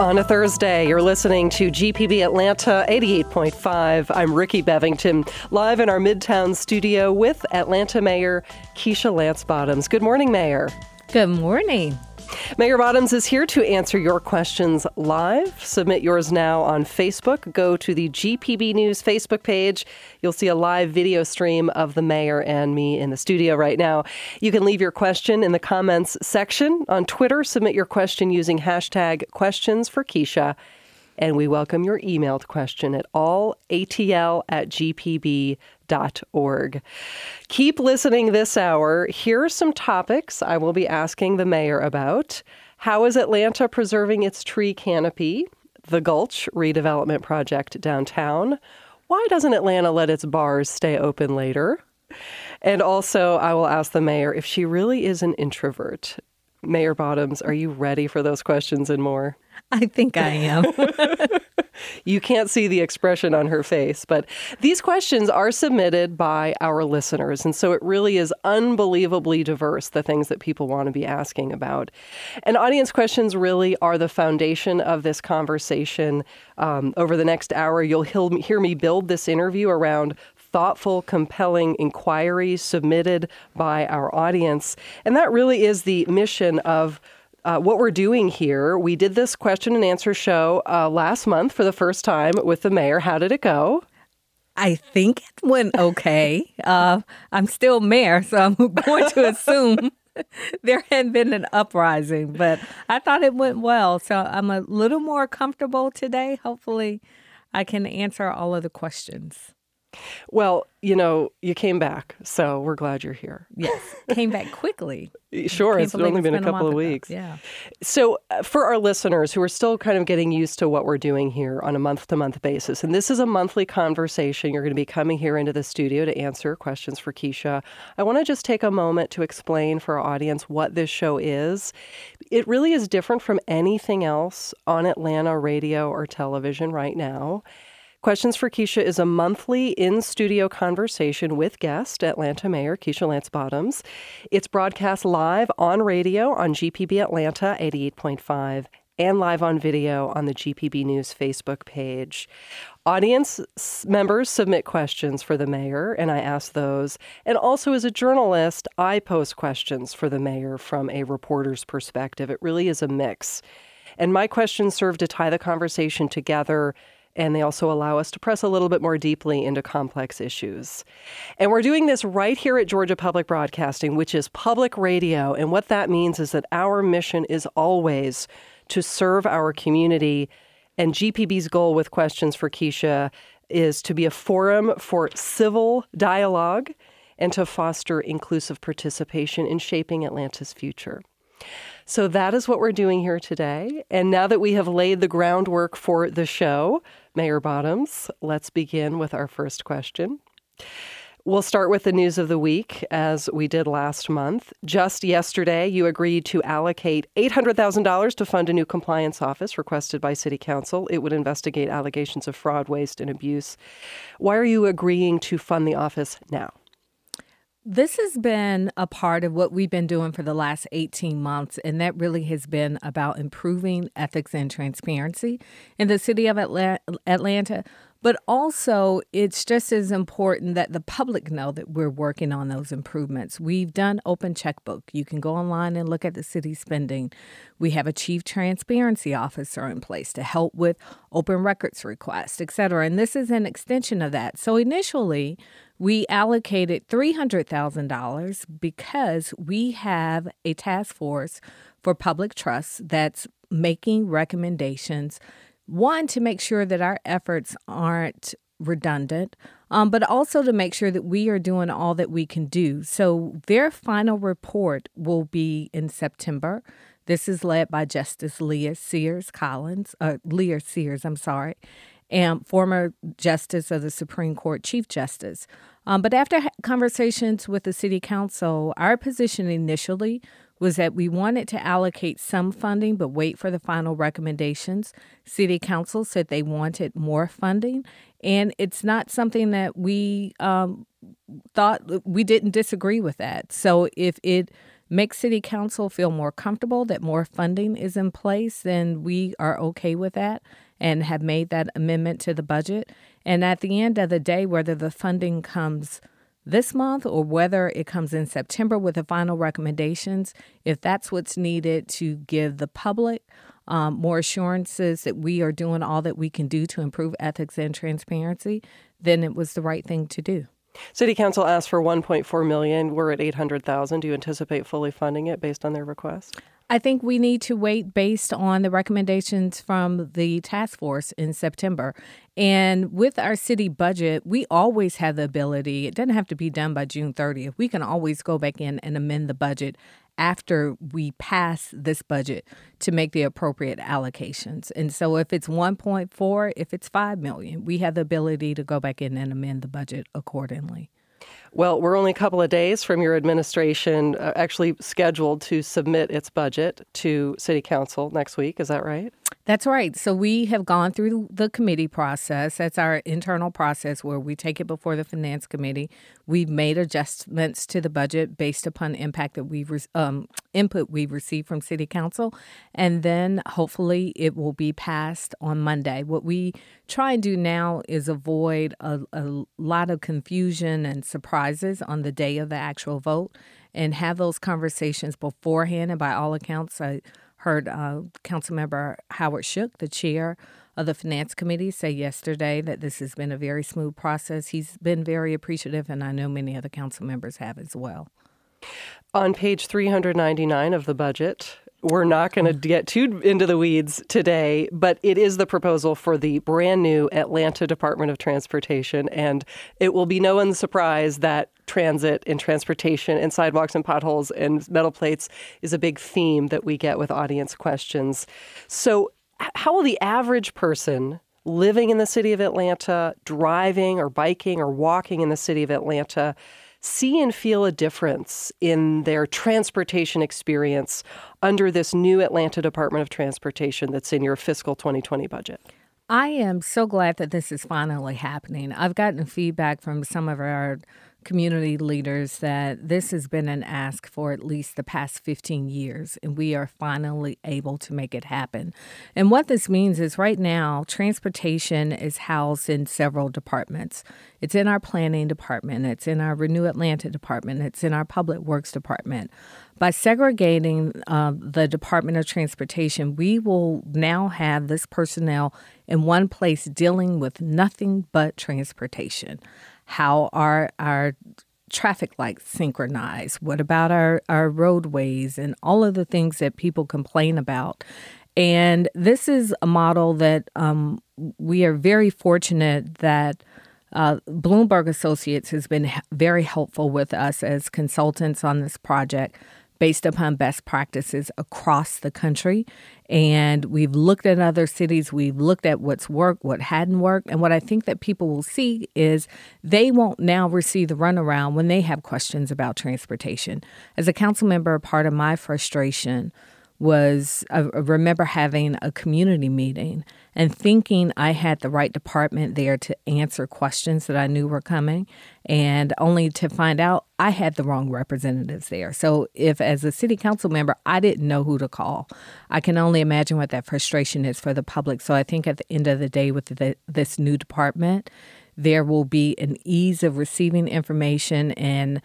On a Thursday, you're listening to GPB Atlanta 88.5. I'm Rickey Bevington, live in our Midtown studio with Atlanta Mayor Keisha Lance Bottoms. Good morning, Mayor. Good morning. Mayor Bottoms is here to answer your questions live. Submit yours now on Facebook. Go to the GPB News Facebook page. You'll see a live video stream of the mayor and me in the studio right now. You can leave your question in the comments section on Twitter. Submit your question using hashtag questions for Keisha. And we welcome your emailed question at allatl at gpb.org. Keep listening this hour. Here are some topics I will be asking the mayor about. How is Atlanta preserving its tree canopy? The Gulch redevelopment project downtown. Why doesn't Atlanta let its bars stay open later? And also, I will ask the mayor if she really is an introvert. Mayor Bottoms, are you ready for those questions and more? I think I am. you can't see the expression on her face, but these questions are submitted by our listeners. And so it really is unbelievably diverse, the things that people want to be asking about. And audience questions really are the foundation of this conversation. Um, over the next hour, you'll hear me build this interview around thoughtful, compelling inquiries submitted by our audience. And that really is the mission of uh, what we're doing here. We did this question and answer show uh, last month for the first time with the mayor. How did it go? I think it went okay. Uh, I'm still mayor, so I'm going to assume there had been an uprising, but I thought it went well. So I'm a little more comfortable today. Hopefully, I can answer all of the questions. Well, you know, you came back, so we're glad you're here. Yes, came back quickly. sure, it's only been, been, a couple a of weeks. Ago. Yeah. So, uh, for our listeners who are still kind of getting used to what we're doing here on a month to month basis, and this is a monthly conversation, you're going to be coming here into the studio to answer questions for Keisha. I want to just take a moment to explain for our audience what this show is. It really is different from anything else on Atlanta radio or television right now. Questions for Keisha is a monthly in studio conversation with guest Atlanta Mayor Keisha Lance Bottoms. It's broadcast live on radio on GPB Atlanta 88.5 and live on video on the GPB News Facebook page. Audience members submit questions for the mayor, and I ask those. And also, as a journalist, I post questions for the mayor from a reporter's perspective. It really is a mix. And my questions serve to tie the conversation together and they also allow us to press a little bit more deeply into complex issues. And we're doing this right here at Georgia Public Broadcasting, which is public radio. And what that means is that our mission is always to serve our community. And GPB's goal with Questions for Keisha is to be a forum for civil dialogue and to foster inclusive participation in shaping Atlanta's future. So that is what we're doing here today. And now that we have laid the groundwork for the show, Mayor Bottoms, let's begin with our first question. We'll start with the news of the week, as we did last month. Just yesterday, you agreed to allocate $800,000 to fund a new compliance office requested by City Council. It would investigate allegations of fraud, waste, and abuse. Why are you agreeing to fund the office now? This has been a part of what we've been doing for the last 18 months, and that really has been about improving ethics and transparency in the city of Atlanta. But also, it's just as important that the public know that we're working on those improvements. We've done open checkbook. You can go online and look at the city spending. We have a chief transparency officer in place to help with open records requests, et cetera. And this is an extension of that. So initially, we allocated $300,000 because we have a task force for public trust that's making recommendations. One, to make sure that our efforts aren't redundant, um, but also to make sure that we are doing all that we can do. So, their final report will be in September. This is led by Justice Leah Sears Collins, uh, Leah Sears, I'm sorry, and former Justice of the Supreme Court, Chief Justice. Um, but after conversations with the City Council, our position initially was that we wanted to allocate some funding but wait for the final recommendations. City Council said they wanted more funding, and it's not something that we um, thought we didn't disagree with that. So if it makes City Council feel more comfortable that more funding is in place, then we are okay with that and have made that amendment to the budget. And at the end of the day, whether the funding comes this month or whether it comes in September with the final recommendations, if that's what's needed to give the public um, more assurances that we are doing all that we can do to improve ethics and transparency, then it was the right thing to do. City Council asked for 1.4 million. We're at 800,000. Do you anticipate fully funding it based on their request? I think we need to wait based on the recommendations from the task force in September. And with our city budget, we always have the ability, it doesn't have to be done by June 30th. We can always go back in and amend the budget after we pass this budget to make the appropriate allocations. And so if it's 1.4, if it's 5 million, we have the ability to go back in and amend the budget accordingly. Well, we're only a couple of days from your administration uh, actually scheduled to submit its budget to City Council next week. Is that right? That's right. So we have gone through the committee process. That's our internal process where we take it before the finance committee. We've made adjustments to the budget based upon impact that we've um, input we've received from City Council, and then hopefully it will be passed on Monday. What we try and do now is avoid a, a lot of confusion and on the day of the actual vote, and have those conversations beforehand. And by all accounts, I heard uh, Councilmember Howard Shook, the chair of the Finance Committee, say yesterday that this has been a very smooth process. He's been very appreciative, and I know many other council members have as well. On page 399 of the budget, we're not going to mm. get too into the weeds today, but it is the proposal for the brand new Atlanta Department of Transportation. And it will be no one's surprise that transit and transportation and sidewalks and potholes and metal plates is a big theme that we get with audience questions. So, how will the average person living in the city of Atlanta, driving or biking or walking in the city of Atlanta, see and feel a difference in their transportation experience under this new Atlanta Department of Transportation that's in your fiscal 2020 budget? I am so glad that this is finally happening. I've gotten feedback from some of our community leaders that this has been an ask for at least the past 15 years, and we are finally able to make it happen. And what this means is right now, transportation is housed in several departments. It's in our planning department, it's in our Renew Atlanta department, it's in our public works department. By segregating uh, the Department of Transportation, we will now have this personnel in one place dealing with nothing but transportation how are our traffic lights synchronized? What about our, our roadways and all of the things that people complain about? And this is a model that um, we are very fortunate that uh, Bloomberg Associates has been very helpful with us as consultants on this project based upon best practices across the country. And we've looked at other cities, we've looked at what's worked, what hadn't worked. And what I think that people will see is they won't now receive the runaround when they have questions about transportation. As a council member, part of my frustration was I remember having a community meeting and thinking I had the right department there to answer questions that I knew were coming, and only to find out I had the wrong representatives there. So, if as a city council member, I didn't know who to call, I can only imagine what that frustration is for the public. So, I think at the end of the day, with the, this new department, there will be an ease of receiving information and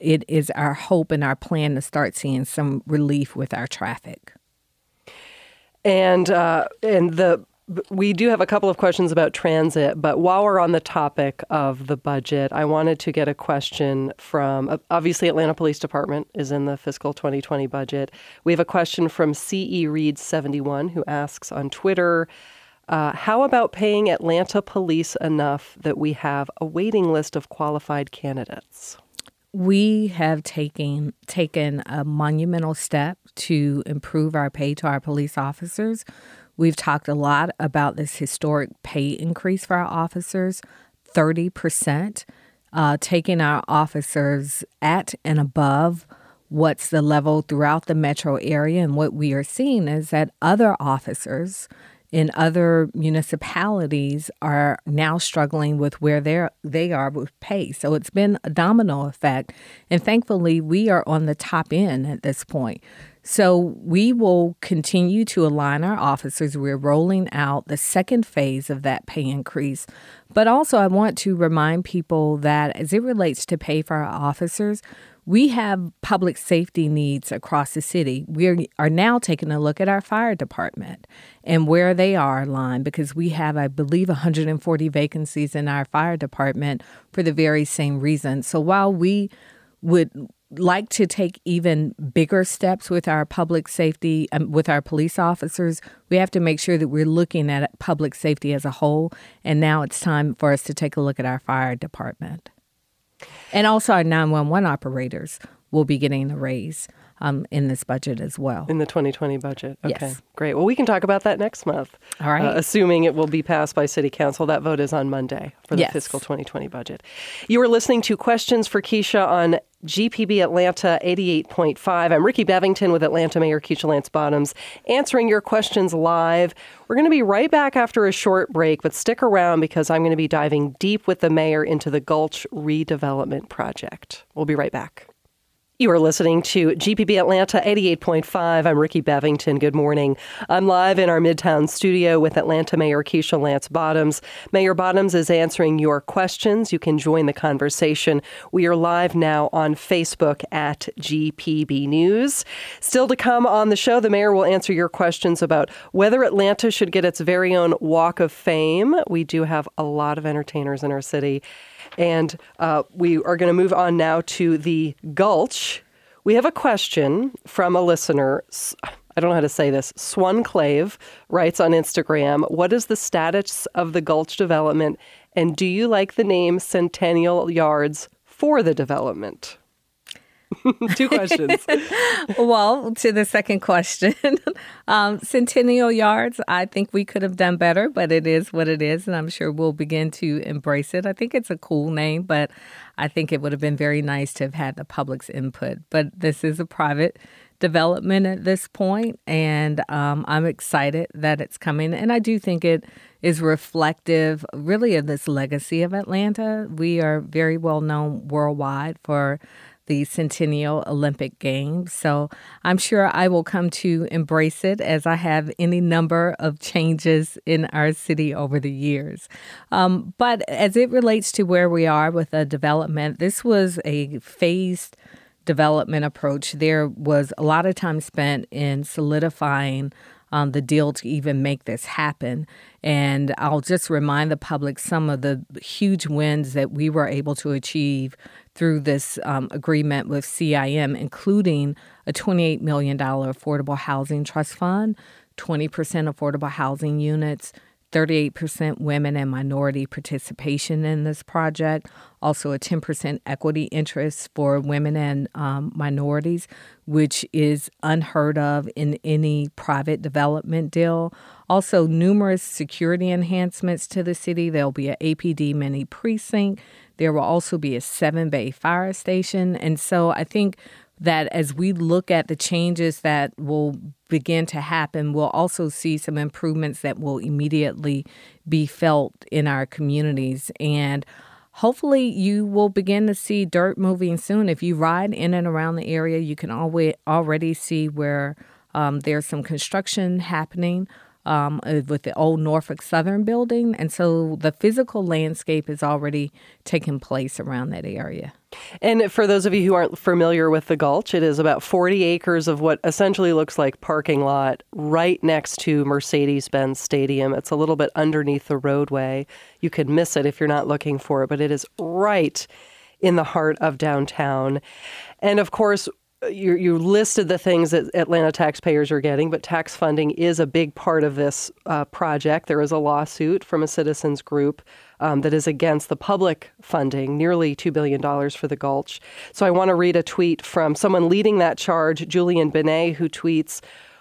it is our hope and our plan to start seeing some relief with our traffic. And uh, and the we do have a couple of questions about transit, but while we're on the topic of the budget, I wanted to get a question from obviously Atlanta Police Department is in the fiscal 2020 budget. We have a question from CE Reed 71 who asks on Twitter. Uh, how about paying Atlanta police enough that we have a waiting list of qualified candidates? We have taken taken a monumental step to improve our pay to our police officers. We've talked a lot about this historic pay increase for our officers, 30%, uh, taking our officers at and above what's the level throughout the metro area. And what we are seeing is that other officers in other municipalities are now struggling with where they're they are with pay. So it's been a domino effect, and thankfully we are on the top end at this point. So we will continue to align our officers. We're rolling out the second phase of that pay increase. But also, I want to remind people that as it relates to pay for our officers, we have public safety needs across the city. We are now taking a look at our fire department and where they are aligned because we have, I believe, 140 vacancies in our fire department for the very same reason. So while we would like to take even bigger steps with our public safety, um, with our police officers, we have to make sure that we're looking at public safety as a whole. And now it's time for us to take a look at our fire department. And also, our 911 operators will be getting a raise um, in this budget as well. In the 2020 budget. Okay, yes. great. Well, we can talk about that next month. All right. Uh, assuming it will be passed by City Council. That vote is on Monday for the yes. fiscal 2020 budget. You are listening to Questions for Keisha on GPB Atlanta 88.5. I'm Rickey Bevington with Atlanta Mayor Keisha Lance Bottoms answering your questions live. We're going to be right back after a short break, but stick around because I'm going to be diving deep with the mayor into the Gulch redevelopment project. We'll be right back. You are listening to GPB Atlanta 88.5. I'm Rickey Bevington. Good morning. I'm live in our Midtown studio with Atlanta Mayor Keisha Lance Bottoms. Mayor Bottoms is answering your questions. You can join the conversation. We are live now on Facebook at GPB News. Still to come on the show, the mayor will answer your questions about whether Atlanta should get its very own Walk of Fame. We do have a lot of entertainers in our city and uh, we are going to move on now to the Gulch. We have a question from a listener. I don't know how to say this. Swanclave writes on Instagram What is the status of the Gulch development? And do you like the name Centennial Yards for the development? Two questions. well, to the second question, um, Centennial Yards, I think we could have done better, but it is what it is, and I'm sure we'll begin to embrace it. I think it's a cool name, but I think it would have been very nice to have had the public's input. But this is a private development at this point, and um, I'm excited that it's coming. And I do think it is reflective, really, of this legacy of Atlanta. We are very well known worldwide for the Centennial Olympic Games. So I'm sure I will come to embrace it as I have any number of changes in our city over the years. Um, but as it relates to where we are with the development, this was a phased development approach. There was a lot of time spent in solidifying um, the deal to even make this happen. And I'll just remind the public some of the huge wins that we were able to achieve through this um, agreement with CIM, including a $28 million affordable housing trust fund, 20% affordable housing units, 38% women and minority participation in this project, also a 10% equity interest for women and um, minorities, which is unheard of in any private development deal. Also, numerous security enhancements to the city. There'll be an APD mini precinct. There will also be a seven bay fire station. And so I think that as we look at the changes that will begin to happen, we'll also see some improvements that will immediately be felt in our communities. And hopefully, you will begin to see dirt moving soon. If you ride in and around the area, you can always already see where um, there's some construction happening um, uh, with the old Norfolk Southern building. And so the physical landscape is already taking place around that area. And for those of you who aren't familiar with the Gulch, it is about 40 acres of what essentially looks like parking lot right next to Mercedes Benz Stadium. It's a little bit underneath the roadway. You could miss it if you're not looking for it, but it is right in the heart of downtown. And of course, you, you listed the things that Atlanta taxpayers are getting, but tax funding is a big part of this uh, project. There is a lawsuit from a citizens group um, that is against the public funding, nearly $2 billion for the Gulch. So I want to read a tweet from someone leading that charge, Julian Bene, who tweets,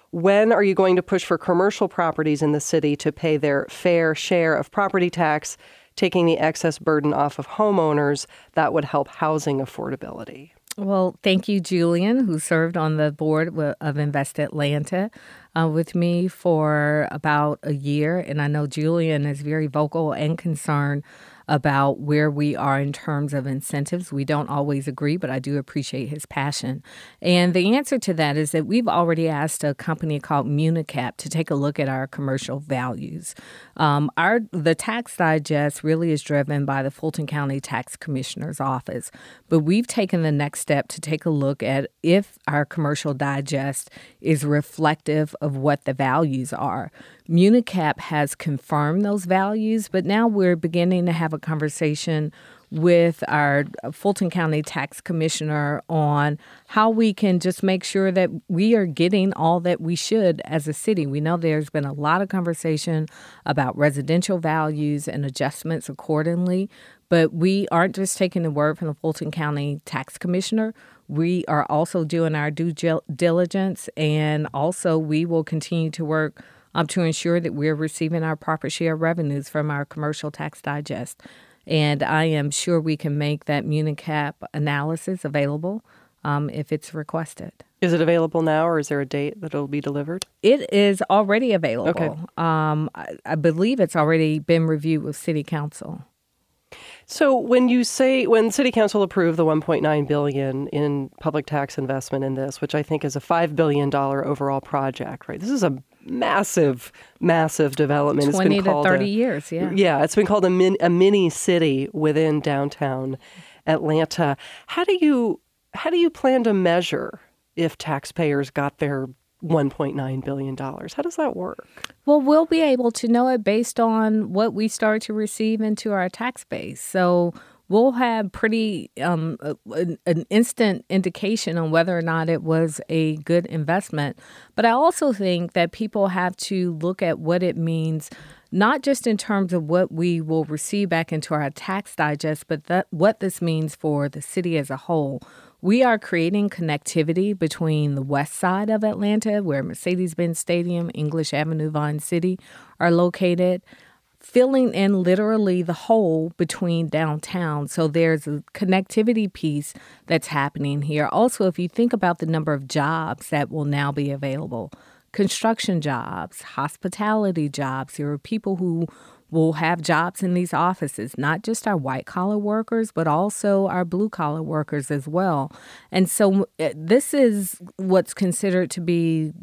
when are you going to push for commercial properties in the city to pay their fair share of property tax, taking the excess burden off of homeowners? That would help housing affordability. Well, thank you, Julian, who served on the board of Invest Atlanta uh, with me for about a year. And I know Julian is very vocal and concerned about where we are in terms of incentives. We don't always agree, but I do appreciate his passion. And the answer to that is that we've already asked a company called Municap to take a look at our commercial values. Um, our the tax digest really is driven by the Fulton County Tax Commissioner's office, but we've taken the next step to take a look at if our commercial digest is reflective of what the values are. Municap has confirmed those values, but now we're beginning to have a conversation with our Fulton County Tax Commissioner on how we can just make sure that we are getting all that we should as a city. We know there's been a lot of conversation about residential values and adjustments accordingly, but we aren't just taking the word from the Fulton County Tax Commissioner. We are also doing our due diligence, and also we will continue to work um, to ensure that we're receiving our proper share of revenues from our commercial tax digest. And I am sure we can make that Municap analysis available um, if it's requested. Is it available now, or is there a date that it'll be delivered? It is already available. Okay. Um, I, I believe it's already been reviewed with City Council. So when you say when City Council approved the 1.9 billion in public tax investment in this, which I think is a five billion dollar overall project, right? This is a massive, massive development. 20 to 30 a, years, yeah. Yeah, it's been called a, min, a mini city within downtown Atlanta. How do you how do you plan to measure if taxpayers got their 1.9 billion dollars? How does that work? Well, we'll be able to know it based on what we start to receive into our tax base. So we'll have pretty um, an, an instant indication on whether or not it was a good investment. But I also think that people have to look at what it means not just in terms of what we will receive back into our tax digest, but that, what this means for the city as a whole. We are creating connectivity between the west side of Atlanta, where Mercedes Benz Stadium, English Avenue, Vine City are located, filling in literally the hole between downtown. So there's a connectivity piece that's happening here. Also, if you think about the number of jobs that will now be available, construction jobs, hospitality jobs, there are people who will have jobs in these offices, not just our white collar workers, but also our blue collar workers as well. And so uh, this is what's considered to be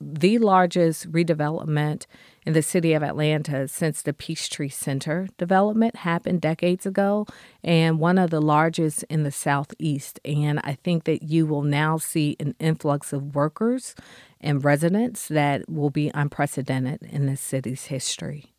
the largest redevelopment in the city of Atlanta since the Peachtree Center development happened decades ago, and one of the largest in the Southeast. And I think that you will now see an influx of workers and residents that will be unprecedented in the city's history.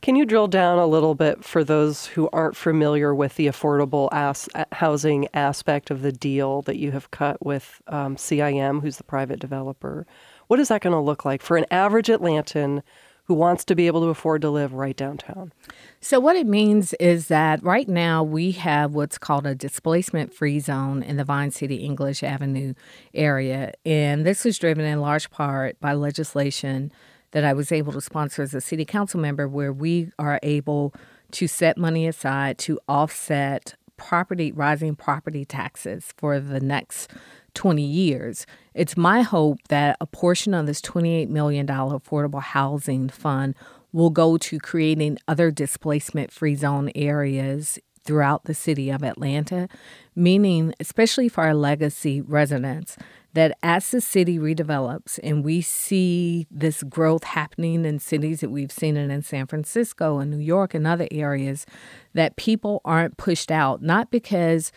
Can you drill down a little bit for those who aren't familiar with the affordable as- housing aspect of the deal that you have cut with um, CIM, who's the private developer? What is that going to look like for an average Atlantan who wants to be able to afford to live right downtown? So, what it means is that right now we have what's called a displacement free zone in the Vine City English Avenue area. And this was driven in large part by legislation that I was able to sponsor as a city council member, where we are able to set money aside to offset property rising property taxes for the next 20 years. It's my hope that a portion of this $28 million affordable housing fund will go to creating other displacement free zone areas throughout the city of Atlanta, meaning, especially for our legacy residents, that as the city redevelops and we see this growth happening in cities that we've seen it in San Francisco and New York and other areas, that people aren't pushed out, not because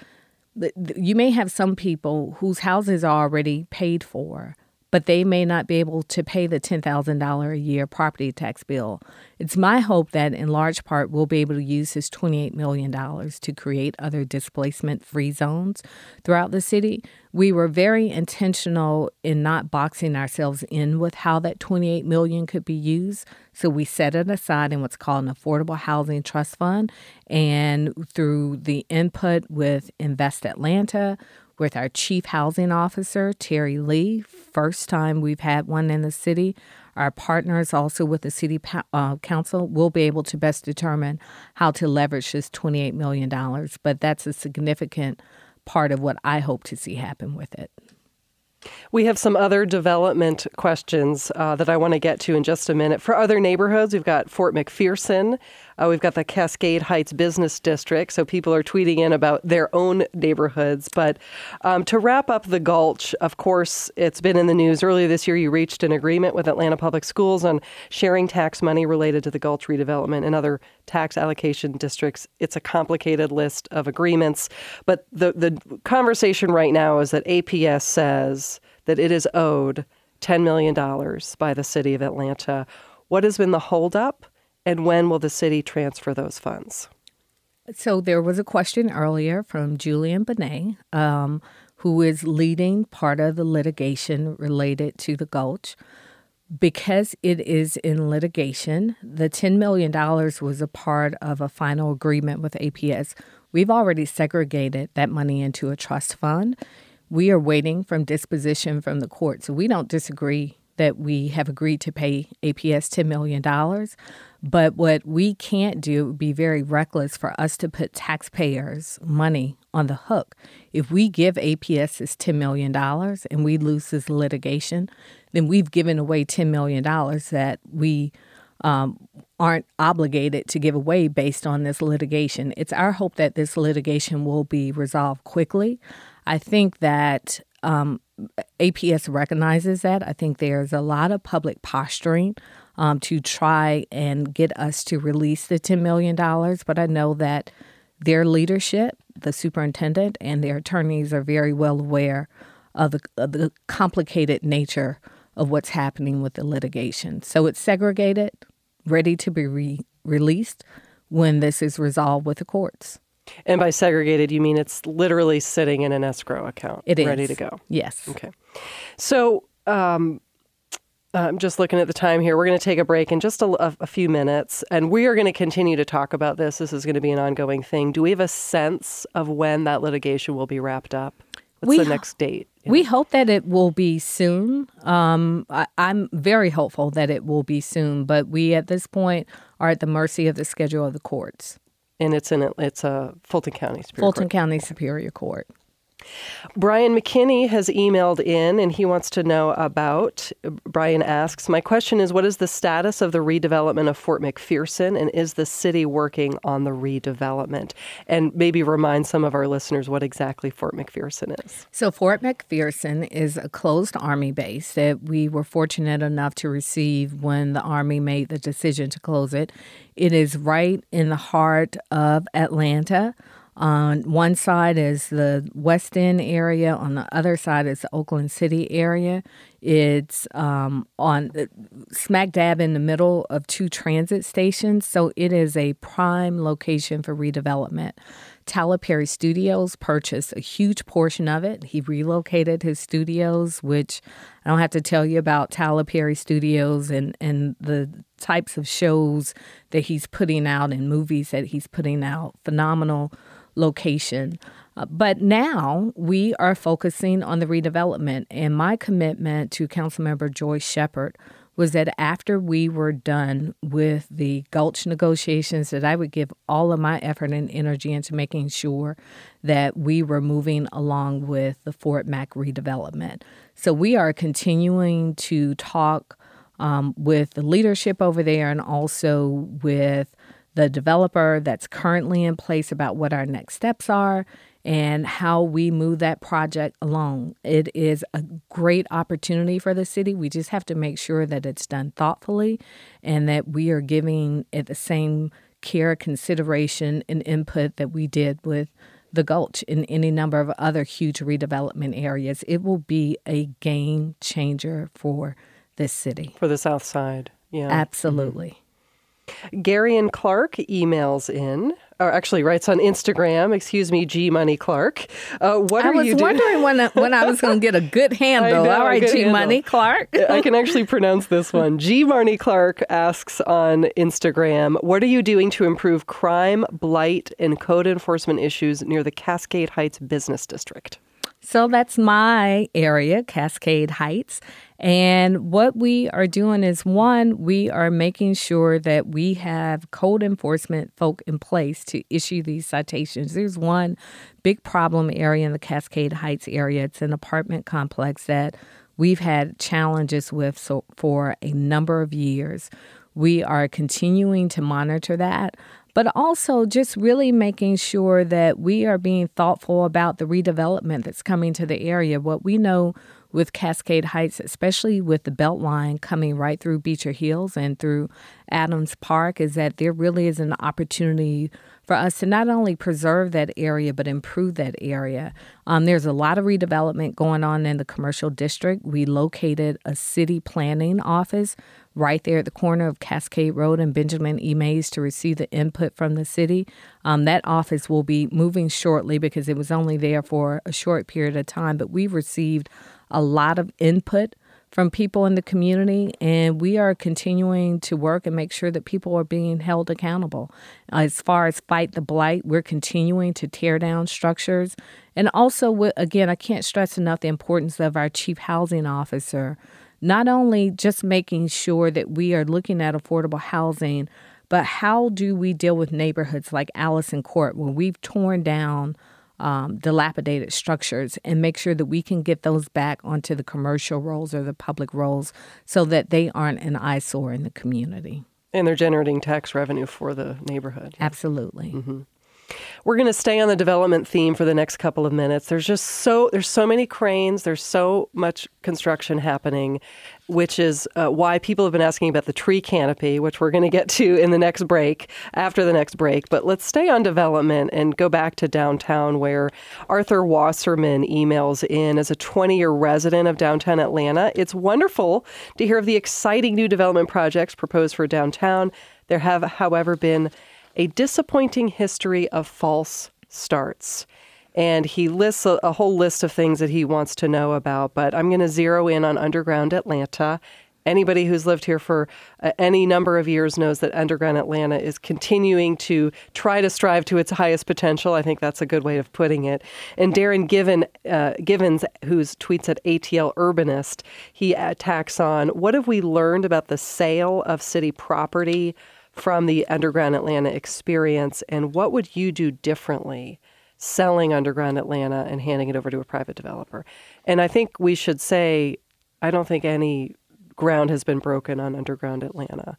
you may have some people whose houses are already paid for, but they may not be able to pay the $10,000 a year property tax bill. It's my hope that in large part we'll be able to use this $28 million to create other displacement free zones throughout the city. We were very intentional in not boxing ourselves in with how that 28 million could be used. So we set it aside in what's called an affordable housing trust fund and through the input with Invest Atlanta, with our chief housing officer, Terri Lee. First time we've had one in the city. Our partners, also with the city uh, council, will be able to best determine how to leverage this $28 million. But that's a significant part of what I hope to see happen with it. We have some other development questions uh, that I want to get to in just a minute. For other neighborhoods, we've got Fort McPherson. Uh, we've got the Cascade Heights Business District. So people are tweeting in about their own neighborhoods. But um, to wrap up the Gulch, of course, it's been in the news. Earlier this year, you reached an agreement with Atlanta Public Schools on sharing tax money related to the Gulch redevelopment and other tax allocation districts. It's a complicated list of agreements. But the, the conversation right now is that APS says that it is owed $10 million by the city of Atlanta. What has been the holdup, and when will the city transfer those funds? So there was a question earlier from Julian Bene, um, who is leading part of the litigation related to the Gulch. Because it is in litigation, the $10 million was a part of a final agreement with APS. We've already segregated that money into a trust fund we are waiting from disposition from the court. So we don't disagree that we have agreed to pay APS $10 million. But what we can't do would be very reckless for us to put taxpayers' money on the hook. If we give APS this $10 million and we lose this litigation, then we've given away $10 million that we um, aren't obligated to give away based on this litigation. It's our hope that this litigation will be resolved quickly. I think that um, APS recognizes that. I think there's a lot of public posturing um, to try and get us to release the $10 million, but I know that their leadership, the superintendent, and their attorneys are very well aware of the, of the complicated nature of what's happening with the litigation. So it's segregated, ready to be re- released when this is resolved with the courts. And by segregated, you mean it's literally sitting in an escrow account, it is ready to go. Yes. Okay. So um, I'm just looking at the time here. We're going to take a break in just a, a, a few minutes, and we are going to continue to talk about this. This is going to be an ongoing thing. Do we have a sense of when that litigation will be wrapped up? What's we the next date? We hope that it will be soon. Um, I, am very hopeful that it will be soon, but we at this point are at the mercy of the schedule of the courts and it's in it's a Fulton County Superior Fulton Court. County Superior Court. Brian McKinney has emailed in and he wants to know about. Brian asks, My question is what is the status of the redevelopment of Fort McPherson and is the city working on the redevelopment? And maybe remind some of our listeners what exactly Fort McPherson is. So, Fort McPherson is a closed Army base that we were fortunate enough to receive when the Army made the decision to close it. It is right in the heart of Atlanta. On one side is the West End area, on the other side is the Oakland City area. It's um, on smack dab in the middle of two transit stations, so it is a prime location for redevelopment. Perry Studios purchased a huge portion of it. He relocated his studios, which I don't have to tell you about Perry Studios and, and the types of shows that he's putting out and movies that he's putting out. Phenomenal location. Uh, but now we are focusing on the redevelopment. And my commitment to Councilmember Joyce Sheperd was that after we were done with the Gulch negotiations, that I would give all of my effort and energy into making sure that we were moving along with the Fort Mac redevelopment. So we are continuing to talk um, with the leadership over there and also with the developer that's currently in place about what our next steps are and how we move that project along. It is a great opportunity for the city. We just have to make sure that it's done thoughtfully and that we are giving it the same care, consideration, and input that we did with the Gulch and any number of other huge redevelopment areas. It will be a game changer for this city. For the South Side. Yeah. Absolutely. Mm-hmm. Gary and Clark emails in, or actually writes on Instagram. Excuse me, G Money Clark. Uh, what I are you doing? I was wondering when I, when I was going to get a good handle. know, All right, G Money Clark. I can actually pronounce this one. G Marnie Clark asks on Instagram, "What are you doing to improve crime, blight, and code enforcement issues near the Cascade Heights Business District?" So that's my area, Cascade Heights. And what we are doing is one, we are making sure that we have code enforcement folk in place to issue these citations. There's one big problem area in the Cascade Heights area. It's an apartment complex that we've had challenges with so, for a number of years. We are continuing to monitor that but also just really making sure that we are being thoughtful about the redevelopment that's coming to the area. What we know with Cascade Heights, especially with the Beltline coming right through Beecher Hills and through Adams Park, is that there really is an opportunity for us to not only preserve that area but improve that area. Um, there's a lot of redevelopment going on in the commercial district. We located a city planning office right there at the corner of Cascade Road and Benjamin E. Mays to receive the input from the city. Um, that office will be moving shortly because it was only there for a short period of time, but we've received a lot of input from people in the community, and we are continuing to work and make sure that people are being held accountable. Uh, as far as fight the blight, we're continuing to tear down structures. And also, again, I can't stress enough the importance of our chief housing officer not only just making sure that we are looking at affordable housing, but how do we deal with neighborhoods like Allison Court, where we've torn down um, dilapidated structures and make sure that we can get those back onto the commercial rolls or the public rolls so that they aren't an eyesore in the community. And they're generating tax revenue for the neighborhood. Absolutely. Mm-hmm. We're going to stay on the development theme for the next couple of minutes. There's just so there's so many cranes, there's so much construction happening, which is uh, why people have been asking about the tree canopy, which we're going to get to in the next break, after the next break. But let's stay on development and go back to downtown where Arthur Wasserman emails in as a 20-year resident of downtown Atlanta. It's wonderful to hear of the exciting new development projects proposed for downtown. There have, however, been a disappointing history of false starts. And he lists a, a whole list of things that he wants to know about, but I'm going to zero in on Underground Atlanta. Anybody who's lived here for uh, any number of years knows that Underground Atlanta is continuing to try to strive to its highest potential. I think that's a good way of putting it. And Darin Given, uh, Givens, who's tweets at ATL Urbanist, he attacks on what have we learned about the sale of city property from the Underground Atlanta experience, and what would you do differently selling Underground Atlanta and handing it over to a private developer? And I think we should say, I don't think any ground has been broken on Underground Atlanta.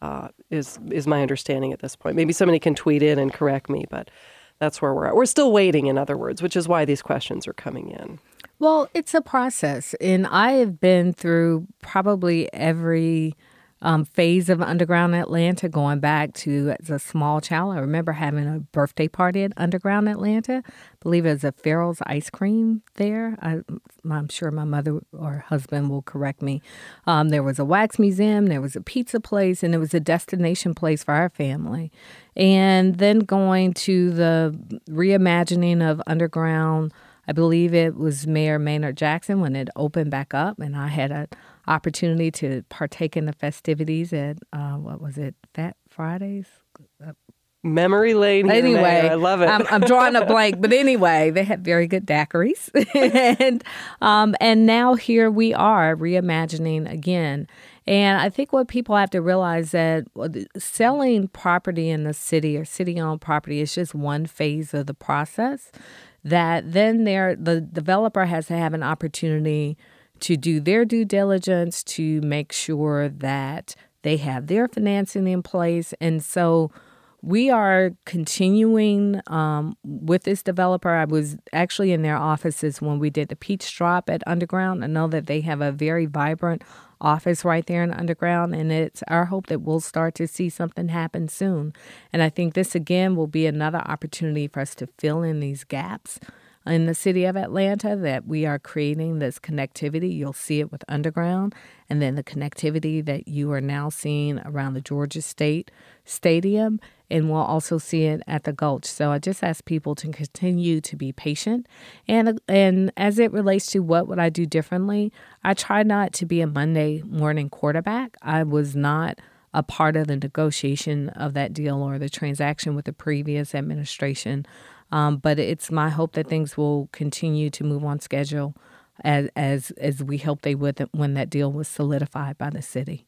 Uh, is is my understanding at this point. Maybe somebody can tweet in and correct me, but that's where we're at. We're still waiting, in other words, which is why these questions are coming in. Well, it's a process, and I have been through probably every um, phase of Underground Atlanta, going back to as a small child. I remember having a birthday party at Underground Atlanta. I believe it was a Farrell's ice cream there. I, am sure my mother or husband will correct me. Um, there was a wax museum, there was a pizza place, and it was a destination place for our family. And then going to the reimagining of Underground. I believe it was Mayor Maynard Jackson when it opened back up, and I had an opportunity to partake in the festivities at uh, what was it, Fat Fridays? Memory lane. anyway, I love it. I'm, I'm, drawing a blank, but anyway, they had very good daiquiris, and um, and now here we are reimagining again. And I think what people have to realize that selling property in the city or city-owned property is just one phase of the process. That then there, the developer has to have an opportunity to do their due diligence to make sure that they have their financing in place. And so we are continuing um, with this developer. I was actually in their offices when we did the Peach Drop at Underground. I know that they have a very vibrant office right there in Underground, and it's our hope that we'll start to see something happen soon. And I think this again will be another opportunity for us to fill in these gaps in the city of Atlanta that we are creating this connectivity. You'll see it with Underground, and then the connectivity that you are now seeing around the Georgia State Stadium, and we'll also see it at the Gulch. So I just ask people to continue to be patient, and and as it relates to what would I do differently, I try not to be a Monday morning quarterback. I was not a part of the negotiation of that deal or the transaction with the previous administration Um, but it's my hope that things will continue to move on schedule as as as we hope they would when that deal was solidified by the city.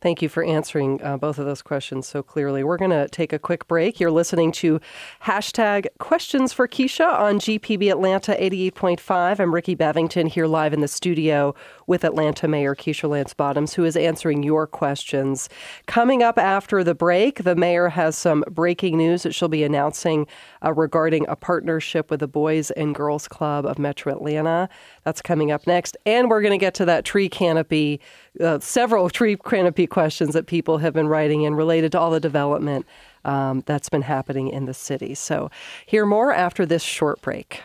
Thank you for answering uh, both of those questions so clearly. We're going to take a quick break. You're listening to hashtag questions for Keisha on GPB Atlanta 88.5. I'm Rickey Bevington here live in the studio with Atlanta Mayor Keisha Lance Bottoms, who is answering your questions. Coming up after the break, the mayor has some breaking news that she'll be announcing uh, regarding a partnership with the Boys and Girls Club of Metro Atlanta. That's coming up next. And we're going to get to that tree canopy, uh, several tree canopy questions that people have been writing in related to all the development um, that's been happening in the city. So, hear more after this short break.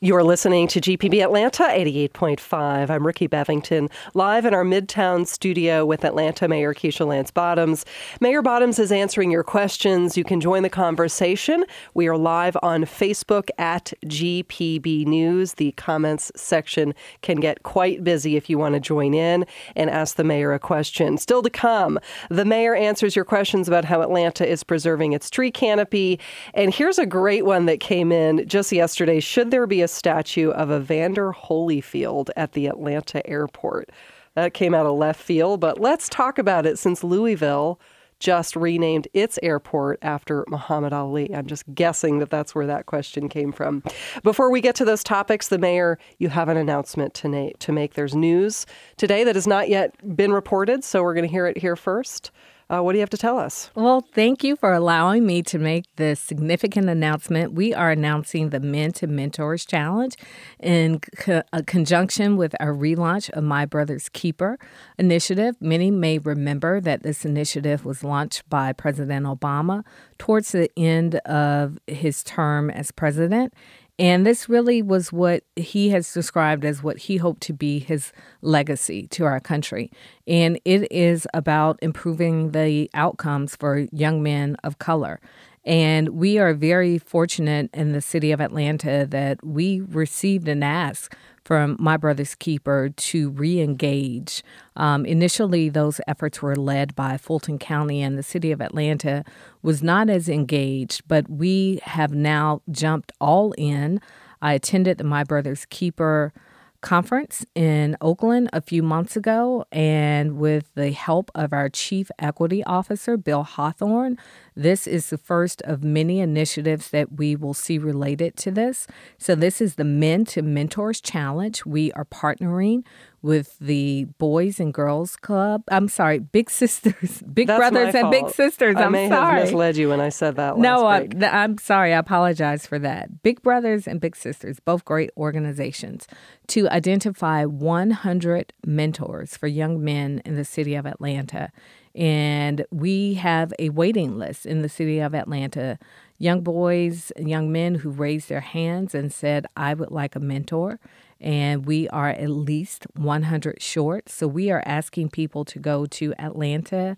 You're listening to GPB Atlanta 88.5. I'm Rickey Bevington, live in our Midtown studio with Atlanta Mayor Keisha Lance Bottoms. Mayor Bottoms is answering your questions. You can join the conversation. We are live on Facebook at GPB News. The comments section can get quite busy if you want to join in and ask the mayor a question. Still to come, the mayor answers your questions about how Atlanta is preserving its tree canopy. And here's a great one that came in just yesterday. Should there be a statue of Evander Holyfield at the Atlanta airport. That came out of left field, but let's talk about it since Louisville just renamed its airport after Muhammad Ali. I'm just guessing that that's where that question came from. Before we get to those topics, the mayor, you have an announcement to, to make. There's news today that has not yet been reported, so we're going to hear it here first. Uh, what do you have to tell us? Well, thank you for allowing me to make this significant announcement. We are announcing the Men to Mentors Challenge in co- conjunction with our relaunch of My Brother's Keeper initiative. Many may remember that this initiative was launched by President Obama towards the end of his term as president. And this really was what he has described as what he hoped to be his legacy to our country. And it is about improving the outcomes for young men of color. And we are very fortunate in the city of Atlanta that we received an ask from My Brother's Keeper to re engage. Um, initially, those efforts were led by Fulton County, and the city of Atlanta was not as engaged, but we have now jumped all in. I attended the My Brother's Keeper conference in Oakland a few months ago, and with the help of our Chief Equity Officer, Bill Hawthorne, this is the first of many initiatives that we will see related to this. So, this is the Men to Mentors Challenge. We are partnering with the Boys and Girls Club. I'm sorry, Big Sisters, Big That's Brothers and Big Sisters. I I'm may sorry. have misled you when I said that. no, I, I'm sorry. I apologize for that. Big Brothers and Big Sisters, both great organizations, to identify 100 mentors for young men in the city of Atlanta. And we have a waiting list in the city of Atlanta. Young boys, young men who raised their hands and said, I would like a mentor and we are at least 100 short. So we are asking people to go to atlantaga.gov,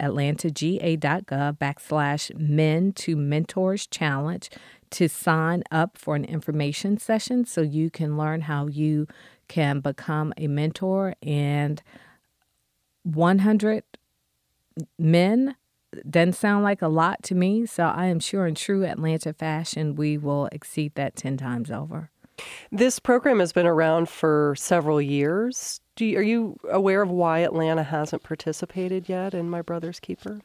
atlantaga.gov backslash men to mentors challenge to sign up for an information session so you can learn how you can become a mentor and 100 men doesn't sound like a lot to me. So I am sure in true Atlanta fashion, we will exceed that 10 times over. This program has been around for several years. You, are you aware of why Atlanta hasn't participated yet in My Brother's Keeper?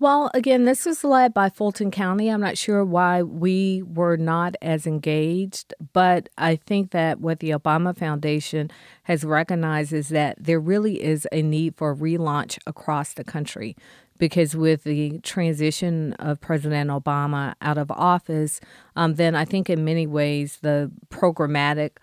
Well, again, this was led by Fulton County. I'm not sure why we were not as engaged, but I think that what the Obama Foundation has recognized is that there really is a need for a relaunch across the country because with the transition of President Obama out of office, um, then I think in many ways the programmatic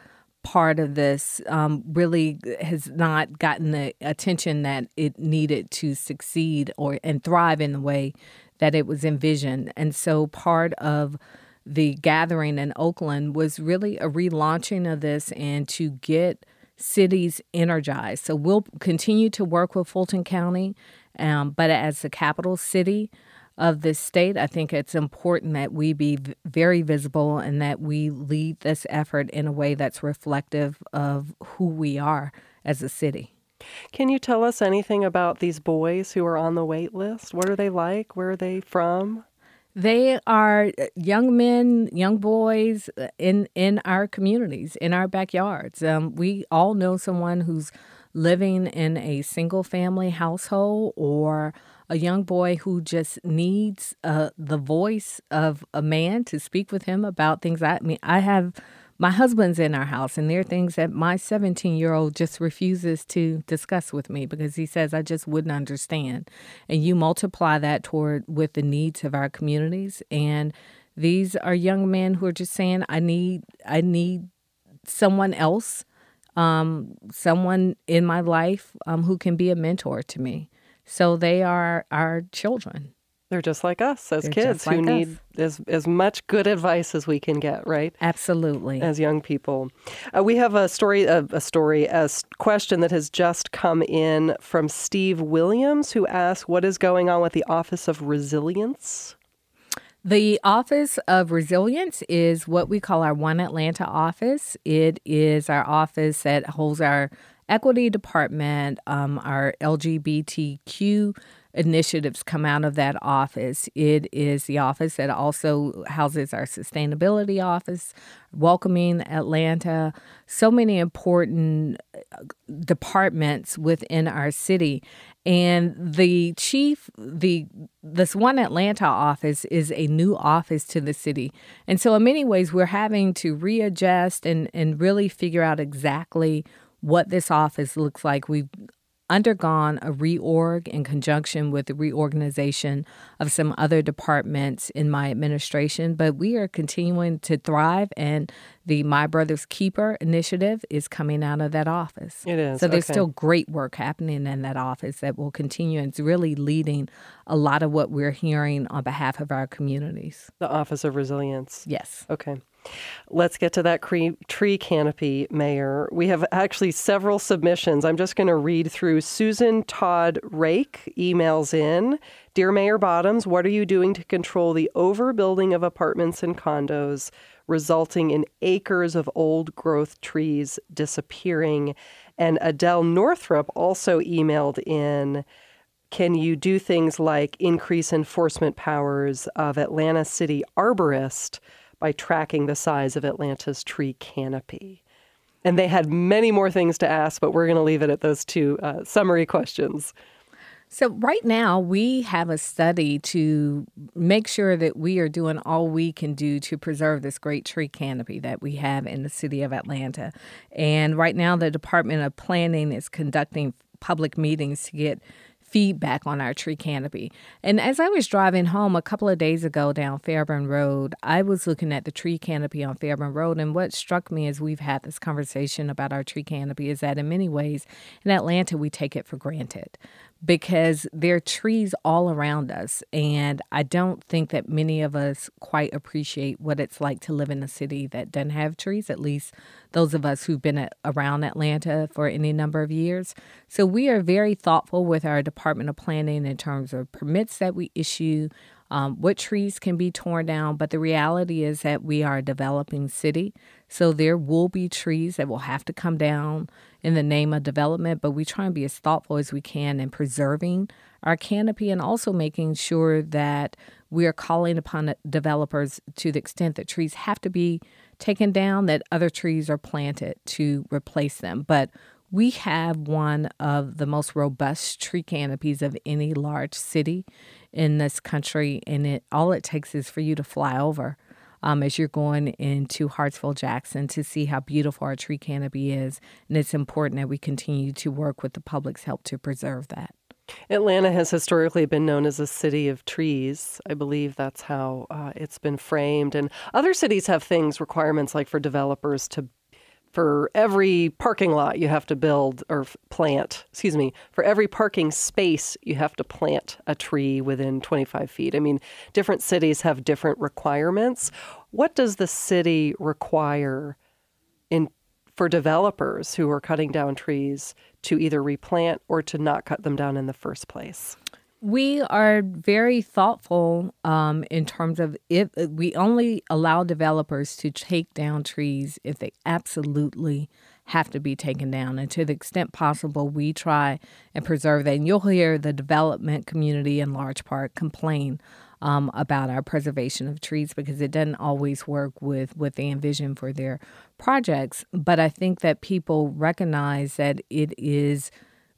part of this um, really has not gotten the attention that it needed to succeed or and thrive in the way that it was envisioned. And so part of the gathering in Oakland was really a relaunching of this and to get cities energized. So we'll continue to work with Fulton County um, but as the capital city of this state, I think it's important that we be very visible and that we lead this effort in a way that's reflective of who we are as a city. Can you tell us anything about these boys who are on the wait list? What are they like? Where are they from? They are uh, young men, young boys uh, in in our communities, in our backyards. Um, we all know someone who's living in a single family household or a young boy who just needs uh, the voice of a man to speak with him about things. I mean, I have my husband's in our house, and there are things that my 17 year old just refuses to discuss with me because he says I just wouldn't understand. And you multiply that toward with the needs of our communities, and these are young men who are just saying, "I need, I need someone else, um, someone in my life um, who can be a mentor to me." So they are our children. They're just like us as They're kids like who us. need as, as much good advice as we can get, right? Absolutely. As young people. Uh, we have a story, a, a story, a question that has just come in from Steve Williams, who asks, What is going on with the Office of Resilience? The Office of Resilience is what we call our One Atlanta office. It is our office that holds our equity department, um, our LGBTQ initiatives come out of that office. It is the office that also houses our sustainability office, welcoming Atlanta, so many important uh, departments within our city. And the chief, the this one Atlanta office is a new office to the city. And so in many ways we're having to readjust and, and really figure out exactly what this office looks like. We've undergone a reorg in conjunction with the reorganization of some other departments in my administration, but we are continuing to thrive and the My Brother's Keeper initiative is coming out of that office. It is. So there's okay. still great work happening in that office that will continue and it's really leading a lot of what we're hearing on behalf of our communities. The Office of Resilience. Yes. Okay. Let's get to that cre- tree canopy, Mayor. We have actually several submissions. I'm just going to read through. Susan Todd Rake emails in Dear Mayor Bottoms, what are you doing to control the overbuilding of apartments and condos, resulting in acres of old growth trees disappearing? And Adele Northrup also emailed in can you do things like increase enforcement powers of Atlanta City arborist by tracking the size of Atlanta's tree canopy. And they had many more things to ask, but we're going to leave it at those two uh, summary questions. So, right now, we have a study to make sure that we are doing all we can do to preserve this great tree canopy that we have in the city of Atlanta. And right now, the Department of Planning is conducting public meetings to get feedback on our tree canopy. And as I was driving home a couple of days ago down Fairburn Road, I was looking at the tree canopy on Fairburn Road. And what struck me as we've had this conversation about our tree canopy is that in many ways in Atlanta, we take it for granted because there are trees all around us. And I don't think that many of us quite appreciate what it's like to live in a city that doesn't have trees, at least those of us who've been around Atlanta for any number of years. So we are very thoughtful with our Department of Planning in terms of permits that we issue. Um, what trees can be torn down, but the reality is that we are a developing city. So there will be trees that will have to come down in the name of development, but we try and be as thoughtful as we can in preserving our canopy and also making sure that we are calling upon developers to the extent that trees have to be taken down, that other trees are planted to replace them. But we have one of the most robust tree canopies of any large city in this country, and it all it takes is for you to fly over um, as you're going into Hartsfield Jackson to see how beautiful our tree canopy is. And it's important that we continue to work with the public's help to preserve that. Atlanta has historically been known as a city of trees. I believe that's how uh, it's been framed. And other cities have things, requirements like for developers to for every parking lot you have to build or plant, excuse me, for every parking space you have to plant a tree within 25 feet. I mean, different cities have different requirements. What does the city require in for developers who are cutting down trees to either replant or to not cut them down in the first place? We are very thoughtful um, in terms of if we only allow developers to take down trees if they absolutely have to be taken down. And to the extent possible, we try and preserve that. And you'll hear the development community in large part complain um, about our preservation of trees because it doesn't always work with what they envision for their projects. But I think that people recognize that it is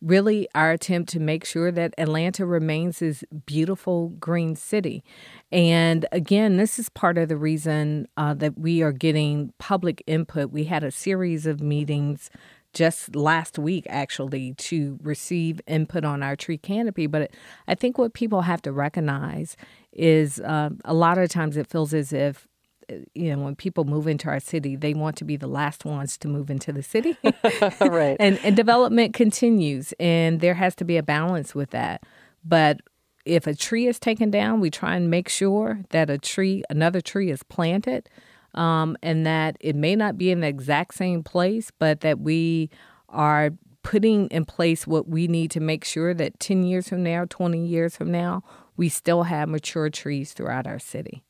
really our attempt to make sure that Atlanta remains this beautiful green city. And again, this is part of the reason uh, that we are getting public input. We had a series of meetings just last week, actually, to receive input on our tree canopy. But I think what people have to recognize is uh, a lot of times it feels as if you know, when people move into our city, they want to be the last ones to move into the city. right. And and development continues and there has to be a balance with that. But if a tree is taken down, we try and make sure that a tree, another tree is planted, um, and that it may not be in the exact same place, but that we are putting in place what we need to make sure that 10 years from now, 20 years from now, we still have mature trees throughout our city.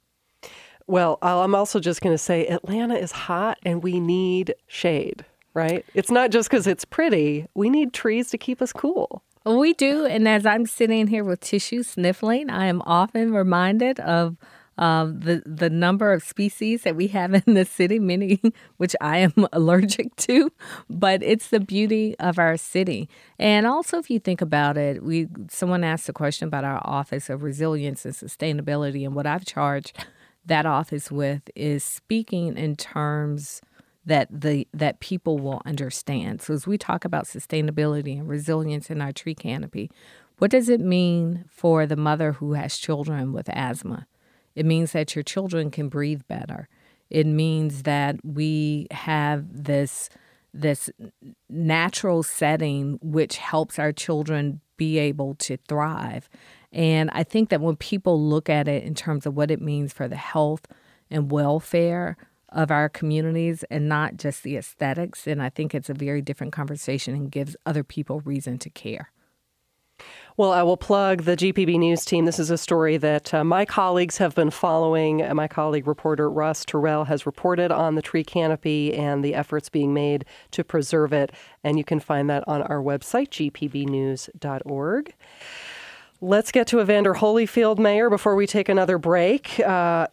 Well, I'm also just going to say Atlanta is hot and we need shade, right? It's not just because it's pretty. We need trees to keep us cool. We do. And as I'm sitting here with tissue sniffling, I am often reminded of uh, the the number of species that we have in the city, many which I am allergic to, but it's the beauty of our city. And also, if you think about it, we someone asked a question about our Office of Resilience and Sustainability, and what I've charged that office with is speaking in terms that the that people will understand. So as we talk about sustainability and resilience in our tree canopy, what does it mean for the mother who has children with asthma? It means that your children can breathe better. It means that we have this this natural setting which helps our children be able to thrive. And I think that when people look at it in terms of what it means for the health and welfare of our communities and not just the aesthetics, and I think it's a very different conversation and gives other people reason to care. Well, I will plug the GPB News team. This is a story that uh, my colleagues have been following. Uh, my colleague reporter Ross Terrell has reported on the tree canopy and the efforts being made to preserve it. And you can find that on our website, gpbnews.org. Let's get to Evander Holyfield, Mayor, before we take another break. Uh,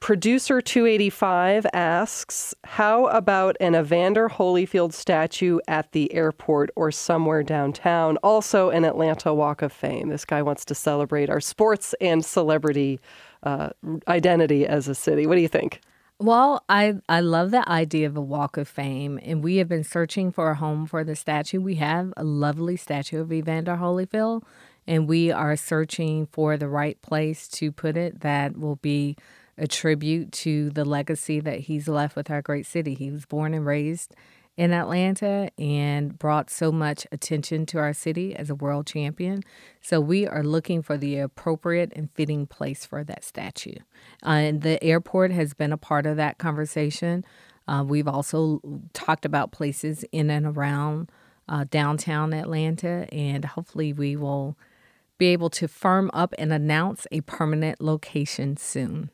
Producer 285 asks, How about an Evander Holyfield statue at the airport or somewhere downtown? Also, an Atlanta Walk of Fame. This guy wants to celebrate our sports and celebrity uh, identity as a city. What do you think? Well, I, I love the idea of a walk of fame, and we have been searching for a home for the statue. We have a lovely statue of Evander Holyfield, and we are searching for the right place to put it that will be a tribute to the legacy that he's left with our great city. He was born and raised in Atlanta and brought so much attention to our city as a world champion. So we are looking for the appropriate and fitting place for that statue. Uh, and the airport has been a part of that conversation. Uh, we've also talked about places in and around uh, downtown Atlanta, and hopefully we will be able to firm up and announce a permanent location soon.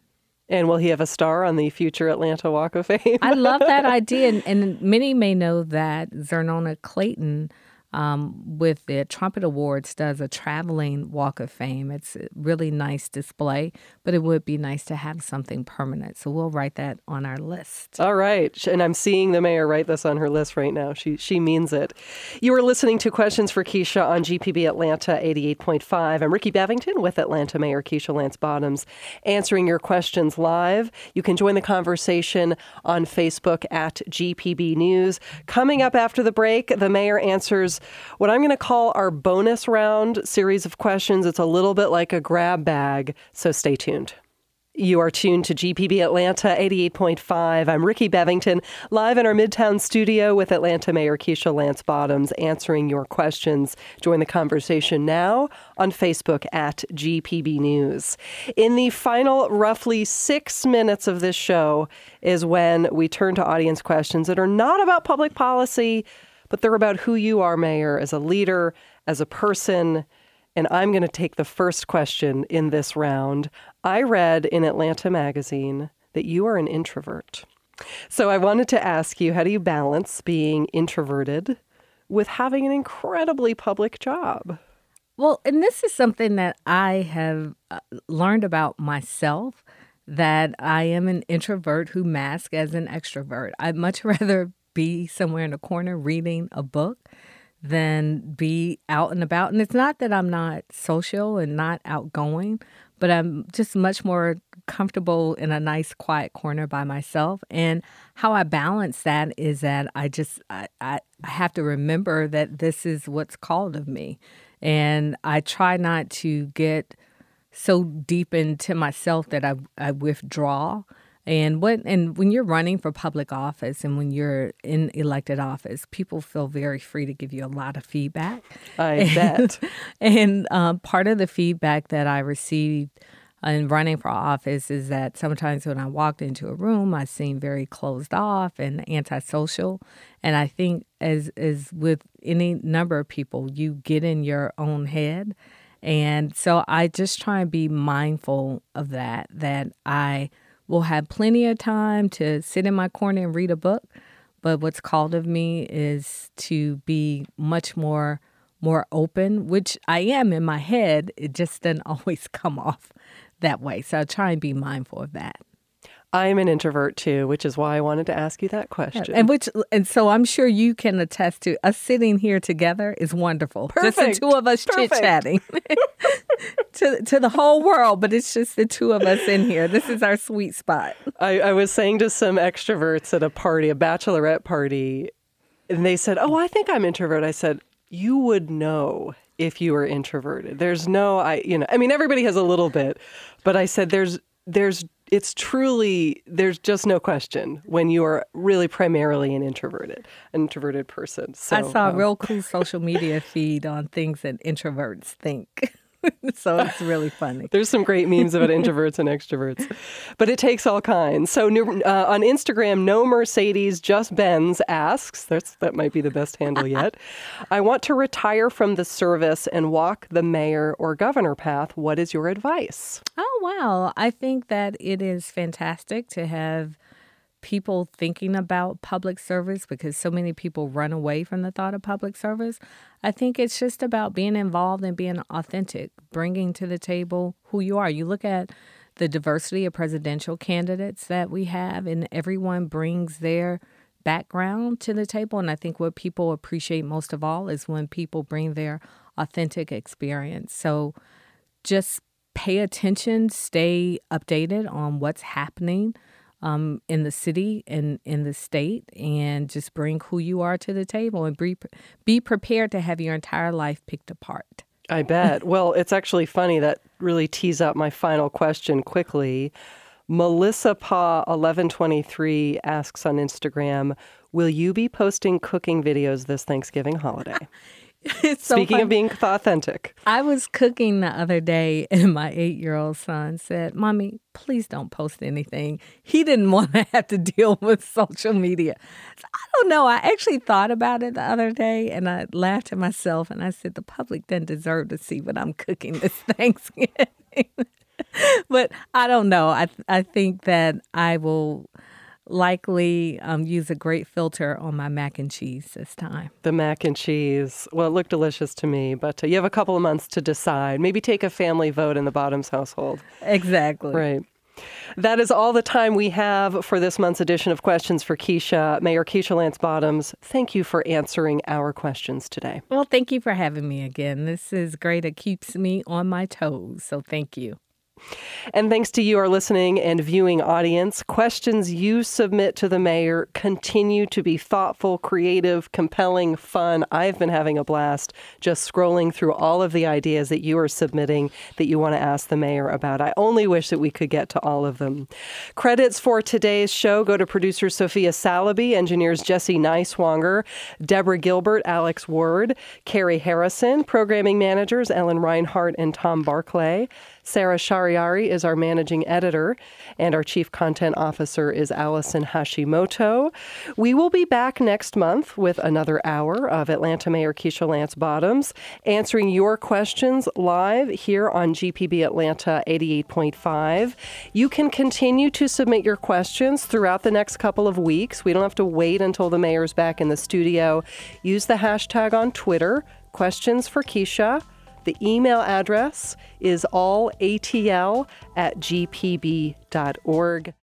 And will he have a star on the future Atlanta Walk of Fame? I love that idea. And, and, many may know that Zernona Clayton um, with the Trumpet Awards does a traveling Walk of Fame. It's a really nice display, but it would be nice to have something permanent. So we'll write that on our list. All right. And I'm seeing the mayor write this on her list right now. She, she means it. You are listening to Questions for Keisha on GPB Atlanta 88.5. I'm Rickey Bevington with Atlanta Mayor Keisha Lance Bottoms answering your questions live. You can join the conversation on Facebook at GPB News. Coming up after the break, the mayor answers what I'm going to call our bonus round series of questions. It's a little bit like a grab bag, so stay tuned. You are tuned to GPB Atlanta 88.5. I'm Rickey Bevington, live in our Midtown studio with Atlanta Mayor Keisha Lance Bottoms, answering your questions. Join the conversation now on Facebook at GPB News. In the final roughly six minutes of this show is when we turn to audience questions that are not about public policy, but they're about who you are, Mayor, as a leader, as a person. And I'm going to take the first question in this round. I read in Atlanta Magazine that you are an introvert. So I wanted to ask you how do you balance being introverted with having an incredibly public job? Well, and this is something that I have uh, learned about myself that I am an introvert who masks as an extrovert. I'd much rather be somewhere in a corner reading a book than be out and about. And it's not that I'm not social and not outgoing, but I'm just much more comfortable in a nice quiet corner by myself. And how I balance that is that I just I, I have to remember that this is what's called of me. And I try not to get so deep into myself that I, I withdraw. And what and when you're running for public office and when you're in elected office, people feel very free to give you a lot of feedback. I and, bet. And um, part of the feedback that I received in running for office is that sometimes when I walked into a room, I seemed very closed off and antisocial. And I think as as with any number of people, you get in your own head. And so I just try and be mindful of that, that I will have plenty of time to sit in my corner and read a book. But what's called of me is to be much more more open, which I am in my head. It just doesn't always come off that way. So I try and be mindful of that. I'm an introvert too, which is why I wanted to ask you that question. And which and so I'm sure you can attest to us sitting here together is wonderful. Perfect. Just the two of us chit chatting to to the whole world, but it's just the two of us in here. This is our sweet spot. I, I was saying to some extroverts at a party, a bachelorette party, and they said, "Oh, I think I'm introvert." I said, "You would know if you were introverted. There's no, I, you know, I mean, everybody has a little bit, but I said there's there's it's truly there's just no question when you are really primarily an introverted an introverted person. So, i saw a um, real cool social media feed on things that introverts think so it's really funny. There's some great memes about introverts and extroverts, but it takes all kinds. So uh, on Instagram, no Mercedes, just Benz asks. That's that might be the best handle yet. I want to retire from the service and walk the mayor or governor path. What is your advice? Oh wow, I think that it is fantastic to have people thinking about public service because so many people run away from the thought of public service. I think it's just about being involved and being authentic, bringing to the table who you are. You look at the diversity of presidential candidates that we have, and everyone brings their background to the table. And I think what people appreciate most of all is when people bring their authentic experience. So just pay attention, stay updated on what's happening um, in the city and in the state and just bring who you are to the table and be, be prepared to have your entire life picked apart. I bet. well, it's actually funny that really tees up my final question quickly. Melissa Pa 1123 asks on Instagram, "Will you be posting cooking videos this Thanksgiving holiday?" Speaking of being authentic, I was cooking the other day, and my eight year old son said, Mommy, please don't post anything. He didn't want to have to deal with social media. So I don't know. I actually thought about it the other day, and I laughed at myself, and I said, The public doesn't deserve to see what I'm cooking this Thanksgiving. but I don't know. I, I think that I will likely um, use a great filter on my mac and cheese this time. The mac and cheese. Well, it looked delicious to me, but uh, you have a couple of months to decide. Maybe take a family vote in the Bottoms household. Exactly. Right. That is all the time we have for this month's edition of Questions for Keisha. Mayor Keisha Lance Bottoms, thank you for answering our questions today. Well, thank you for having me again. This is great. It keeps me on my toes. So thank you. And thanks to you, our listening and viewing audience, questions you submit to the mayor continue to be thoughtful, creative, compelling, fun. I've been having a blast just scrolling through all of the ideas that you are submitting that you want to ask the mayor about. I only wish that we could get to all of them. Credits for today's show go to producer Sophia Salaby, engineers Jesse Neiswanger, Deborah Gilbert, Alex Ward, Carrie Harrison, programming managers Ellen Reinhart and Tom Barclay. Sarah Shariari is our managing editor, and our chief content officer is Allison Hashimoto. We will be back next month with another hour of Atlanta Mayor Keisha Lance Bottoms answering your questions live here on GPB Atlanta 88.5. You can continue to submit your questions throughout the next couple of weeks. We don't have to wait until the mayor's back in the studio. Use the hashtag on Twitter, questions for Keisha The email address is allatl at gpb.org.